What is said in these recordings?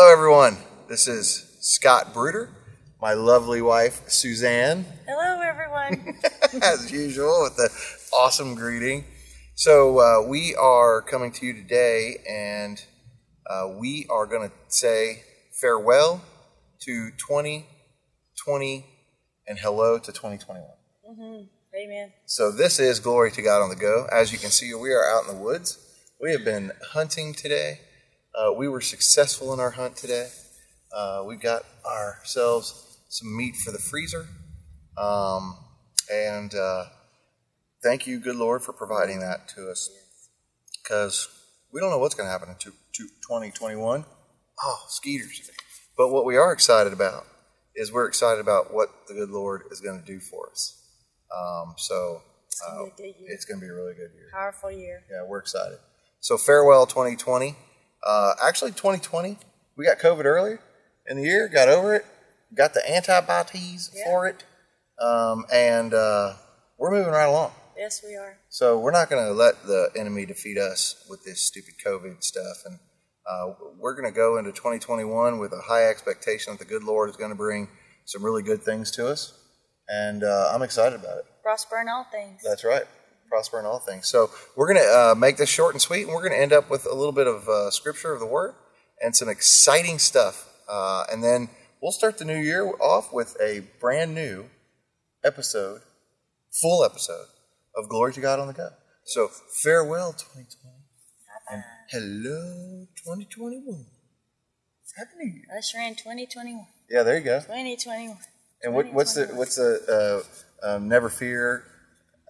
Hello, everyone. This is Scott Bruder, my lovely wife, Suzanne, Hello, everyone. as usual, with the awesome greeting. So, uh, we are coming to you today, and uh, we are going to say farewell to 2020 and hello to 2021. Amen. So this is Glory to God on the Go. As you can see, we are out in the woods. We have been hunting today. Uh, we were successful in our hunt today. Uh, we got ourselves some meat for the freezer. Um, and uh, thank you, good Lord, for providing that to us. Because we don't know what's going to happen in two, two, 2021. Oh, skeeters. But what we are excited about is we're excited about what the good Lord is going to do for us. Um, so gonna uh, be a good year. it's going to be a really good year. Powerful year. Yeah, we're excited. So farewell 2020. Uh, actually, 2020, we got COVID earlier in the year, got over it, got the antibodies Yeah. for it, um, and uh, we're moving right along. Yes, we are. So we're not going to let the enemy defeat us with this stupid COVID stuff, and uh, we're going to go into 2021 with a high expectation that the good Lord is going to bring some really good things to us, and uh, I'm excited about it. Prosper in all things. That's right. Prosper in all things. So we're going to uh, make this short and sweet, and we're going to end up with a little bit of uh, scripture of the word and some exciting stuff. Uh, and then we'll start the new year off with a brand new episode, full episode of Glory to God on the Go. So farewell, 2020, and hello, 2021. Happy New Year. Usher in 2021. Yeah, there you go. 2021. And what, what's the what's the uh, um, never fear?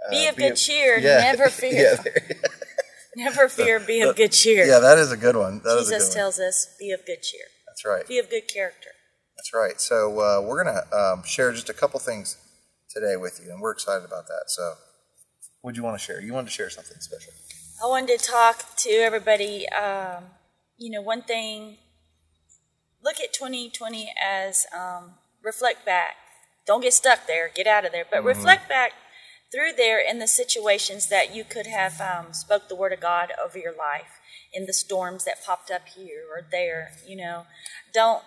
Uh, Be of be good of- cheer. Yeah. Never fear. yeah, Never fear. Be of good cheer. yeah, that is a good one. That Jesus good one. tells us, be of good cheer. That's right. Be of good character. That's right. So uh, we're gonna um, share just a couple things today with you, and we're excited about that. So, what do you want to share? You wanted to share something special. I wanted to talk to everybody. Um, you know, one thing, look at 2020 as um, reflect back. Don't get stuck there, get out of there, but reflect back through there in the situations that you could have um, spoke the word of God over your life in the storms that popped up here or there. You know, don't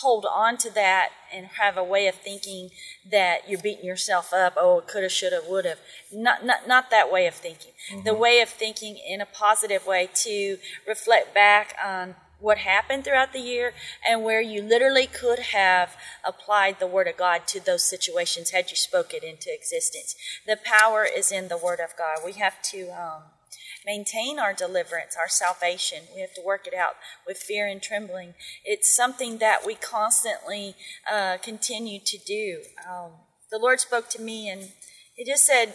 hold on to that and have a way of thinking that you're beating yourself up. Oh, it coulda, shoulda, woulda. Not, not, not that way of thinking. The way of thinking in a positive way to reflect back on what happened throughout the year and where you literally could have applied the word of God to those situations had you spoke it into existence. The power is in the word of God. We have to, um, maintain our deliverance, our salvation. We have to work it out with fear and trembling. It's something that we constantly uh, continue to do. Um, the Lord spoke to me and He just said,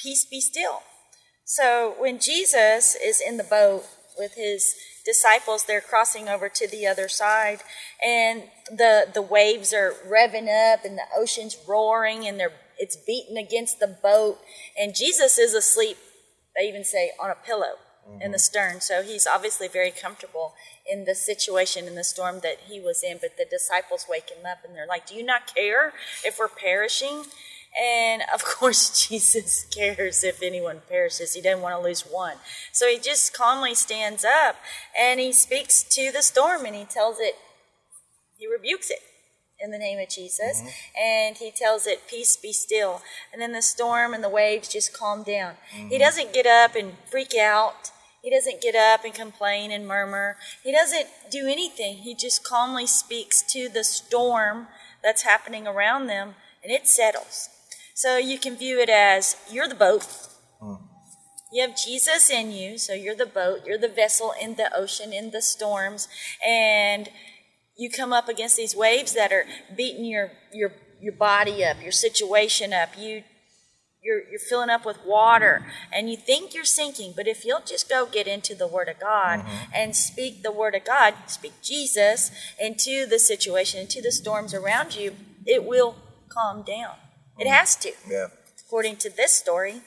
Peace be still. So when Jesus is in the boat with His disciples, they're crossing over to the other side, and the the waves are revving up, and the ocean's roaring, and they're it's beating against the boat, and Jesus is asleep they even say on a pillow in the mm-hmm. stern. So he's obviously very comfortable in the situation in the storm that he was in. But the disciples wake him up and they're like, Do you not care if we're perishing? And of course, Jesus cares if anyone perishes. He doesn't want to lose one. So he just calmly stands up and he speaks to the storm and he tells it, he rebukes it in the name of Jesus. Mm-hmm. And he tells it, Peace be still. And then the storm and the waves just calm down. He mm-hmm. doesn't get up and freak out. He doesn't get up and complain and murmur. He doesn't do anything. He just calmly speaks to the storm that's happening around them and it settles. So you can view it as you're the boat. Hmm. You have Jesus in you, so you're the boat, you're the vessel in the ocean, in the storms, and you come up against these waves that are beating your your your body up, your situation up. You you're you're filling up with water and you think you're sinking, but if you'll just go get into the word of God mm-hmm. and speak the word of God, speak Jesus into the situation, into the storms around you, it will calm down. It has to Yeah. according to this story.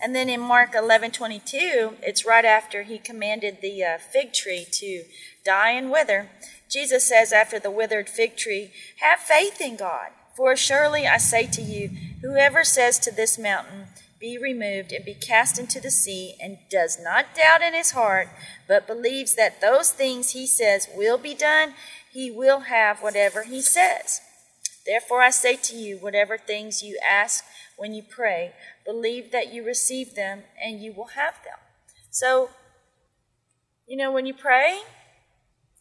And then in Mark 11 22, it's right after he commanded the uh, fig tree to die and wither. Jesus says, after the withered fig tree, Have faith in God, for surely I say to you, whoever says to this mountain, be removed and be cast into the sea, and does not doubt in his heart, but believes that those things he says will be done, he will have whatever he says. Therefore, I say to you, whatever things you ask when you pray, believe that you receive them, and you will have them. So, you know, when you pray,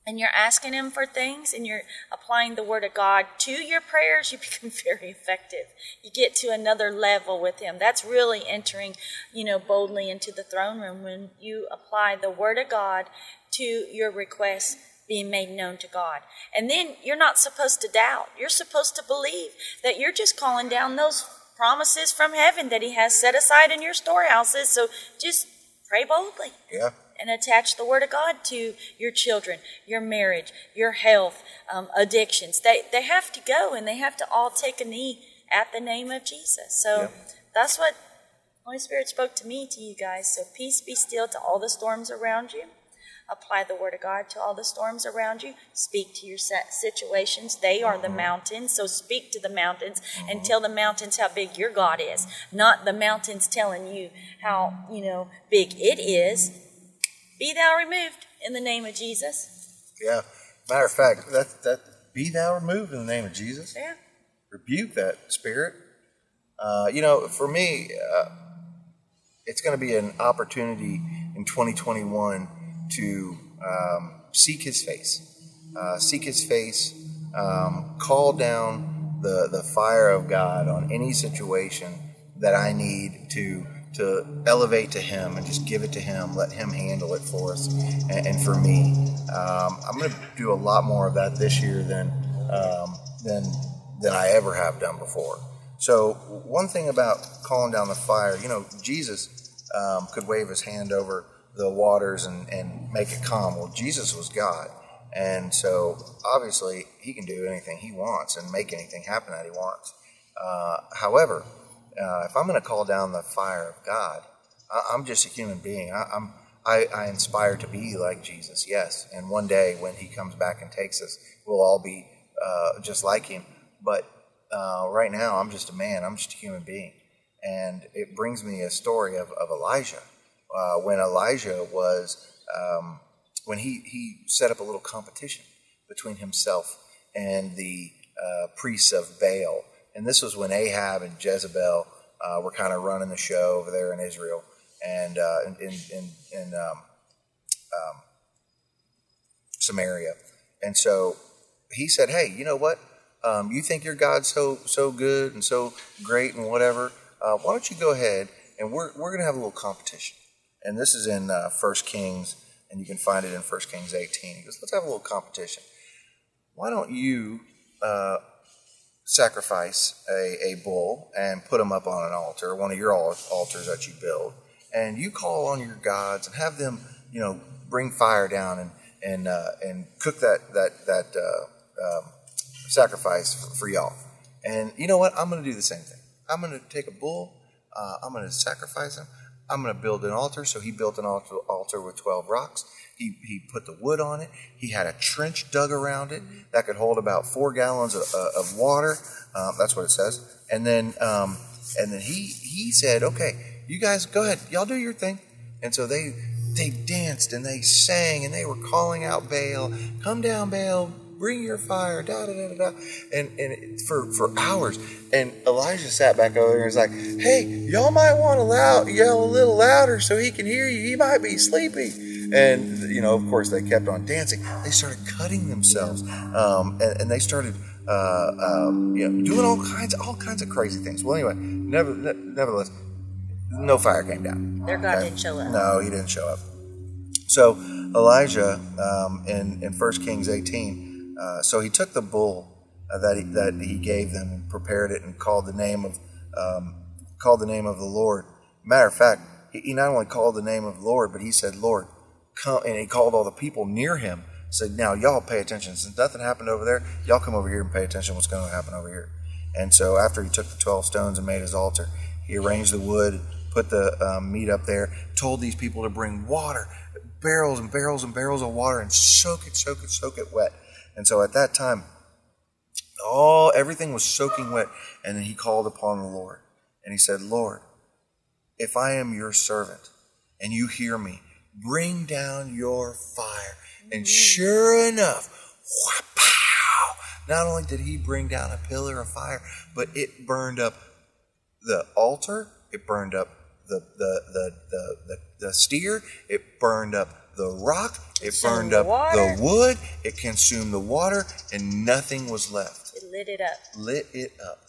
and you're asking him for things and you're applying the word of God to your prayers, you become very effective. You get to another level with him. That's really entering, you know, boldly into the throne room when you apply the word of God to your requests being made known to God. And then you're not supposed to doubt. You're supposed to believe that you're just calling down those promises from heaven that he has set aside in your storehouses. So just pray boldly. Yeah and attach the Word of God to your children, your marriage, your health, um, addictions. They, they have to go and they have to all take a knee at the name of Jesus. So that's what Holy Spirit spoke to me, to you guys. So peace be still to all the storms around you. Apply the Word of God to all the storms around you. Speak to your situations. They are the mm-hmm. mountains. So speak to the mountains and mm-hmm. tell the mountains how big your God is, not the mountains telling you how, you know, big it is be thou removed in the name of Jesus. Yeah. Matter of fact, that that be thou removed in the name of Jesus. Yeah. Rebuke that spirit. Uh, you know, for me, uh, it's going to be an opportunity in 2021 to um, seek His face, uh, seek His face, um, call down the the fire of God on any situation that I need to to elevate to Him and just give it to Him, let Him handle it for us and, and for me. Um, I'm going to do a lot more of that this year than um, than than I ever have done before. So one thing about calling down the fire, you know, Jesus um, could wave His hand over the waters and, and make it calm. Well, Jesus was God. And so obviously he can do anything he wants and make anything happen that he wants. Uh, however, uh, if I'm going to call down the fire of God, I, am just a human being. I, am I, I inspire to be like Jesus, yes. And one day when He comes back and takes us, we'll all be uh, just like Him. But uh, right now, I'm just a man. I'm just a human being, and it brings me a story of, of Elijah. Uh, when Elijah was um, when he he set up a little competition between himself and the uh, priests of Baal and this was when Ahab and Jezebel uh, were kind of running the show over there in Israel and uh, in, in, in, um, um, Samaria. And so he said, "Hey, you know what? Um, you think your God's so so good and so great and whatever? Uh, why don't you go ahead and we're we're going to have a little competition." And this is in uh, First Kings, and you can find it in First Kings 18. He goes, "Let's have a little competition. Why don't you uh, sacrifice a, a bull and put him up on an altar, one of your altars that you build, and you call on your gods and have them, you know, bring fire down and and uh, and cook that that that uh, um, sacrifice for, for, y'all. And you know what? I'm going to do the same thing. I'm going to take a bull. Uh, I'm going to sacrifice him. I'm going to build an altar. So he built an altar, altar with 12 rocks. He, he put the wood on it. He had a trench dug around it that could hold about four gallons of, uh, of water. Um, that's what it says. And then um, and then he he said, "Okay, you guys go ahead. Y'all do your thing." And so they they danced and they sang and they were calling out Baal, "Come down, Baal! Bring your fire!" Da da da da. da. And and for for hours. And Elijah sat back over there and was like, "Hey, y'all might want to loud, yell a little louder so he can hear you. He might be sleepy." and you know, of course, they kept on dancing. They started cutting themselves, um, and, and, they started, uh, um, you know, doing all kinds, all kinds of crazy things. Well, anyway, never, nevertheless, no fire came down. Their God okay? didn't show up. No, he didn't show up. So Elijah, um, in in First Kings eighteen, uh, so he took the bull uh, that he that he gave them and prepared it and called the name of um, called the name of the Lord. Matter of fact, he, he not only called the name of the Lord, but he said, "Lord, come and he called all the people near him said now y'all pay attention since nothing happened over there y'all come over here and pay attention what's going to happen over here and so after he took the 12 stones and made his altar he arranged the wood put the um, meat up there told these people to bring water barrels and barrels and barrels of water and soak it soak it soak it wet and so at that time all everything was soaking wet and then he called upon the lord and he said lord if I am your servant and you hear me, bring down your fire. And mm. sure enough, pow! Not only did he bring down a pillar of fire, but it burned up the altar, it burned up the the the the, the, the steer, it burned up the rock, it burned up the wood, it consumed the water, and nothing was left. It lit it up. Lit it up.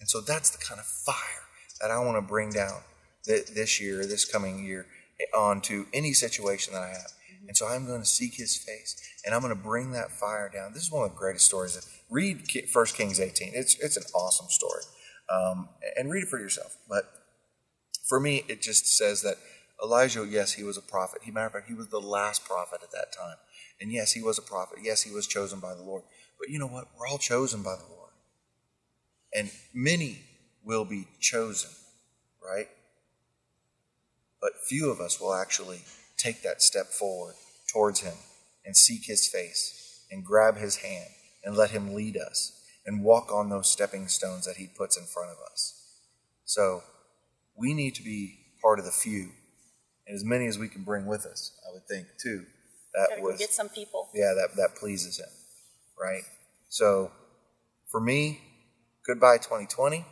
And so that's the kind of fire that I want to bring down this year, this coming year, eh, onto any situation that I have. And so I'm going to seek his face and I'm going to bring that fire down. This is one of the greatest stories. Read Ki- 1 Kings 18. It's, it's an awesome story. Um, and read it for yourself. But for me, it just says that Elijah, yes, he was a prophet. He, matter of fact, he was the last prophet at that time. And yes, he was a prophet. Yes, he was chosen by the Lord. But you know what? We're all chosen by the Lord. And many will be chosen, right? But few of us will actually take that step forward towards him and seek his face and grab his hand and let him lead us and walk on those stepping stones that he puts in front of us. So we need to be part of the few, and as many as we can bring with us, I would think too. That was get some people. yeah, that that pleases him, right? So for me, goodbye 2020,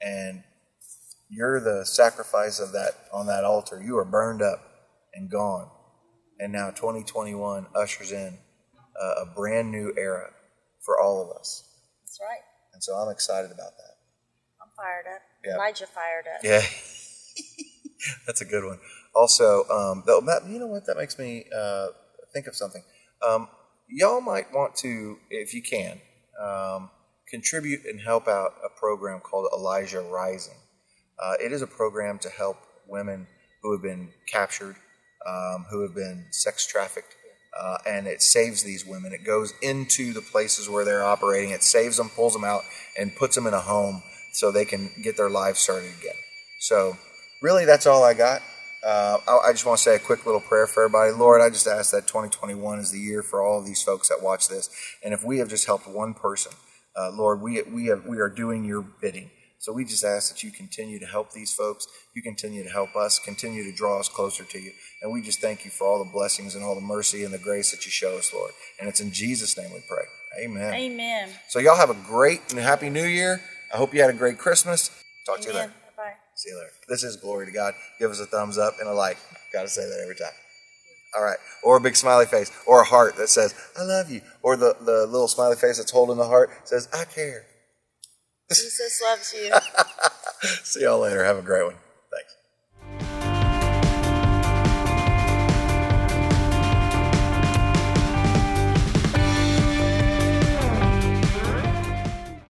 and you're the sacrifice of that on that altar. You are burned up and gone, and now 2021 ushers in a, a brand new era for all of us, That's right. and so I'm excited about that. I'm fired up. Yeah. Elijah fired up. Yeah, that's a good one. Also, um, though, that, you know what? That makes me uh, think of something. Um, y'all might want to, if you can, um, contribute and help out a program called Elijah Rising. Uh, it is a program to help women who have been captured, um, who have been sex trafficked, uh, and it saves these women. It goes into the places where they're operating. It saves them, pulls them out, and puts them in a home so they can get their lives started again. So, really, that's all I got. Uh, I, I just want to say a quick little prayer for everybody. Lord, I just ask that 2021 is the year for all of these folks that watch this. And if we have just helped one person, uh, Lord, we, we, have, we are doing your bidding. So we just ask that you continue to help these folks. You continue to help us, continue to draw us closer to you. And we just thank you for all the blessings and all the mercy and the grace that you show us, Lord. And it's in Jesus' name we pray. Amen. Amen. So y'all have a great and happy new year. I hope you had a great Christmas. Talk to you Amen. later. Bye. See you later. This is Glory to God. Give us a thumbs up and a like. Gotta say that every time. All right. Or a big smiley face. Or a heart that says, I love you. Or the, the little smiley face that's holding the heart says, I care. Jesus loves you. See y'all later. Have a great one.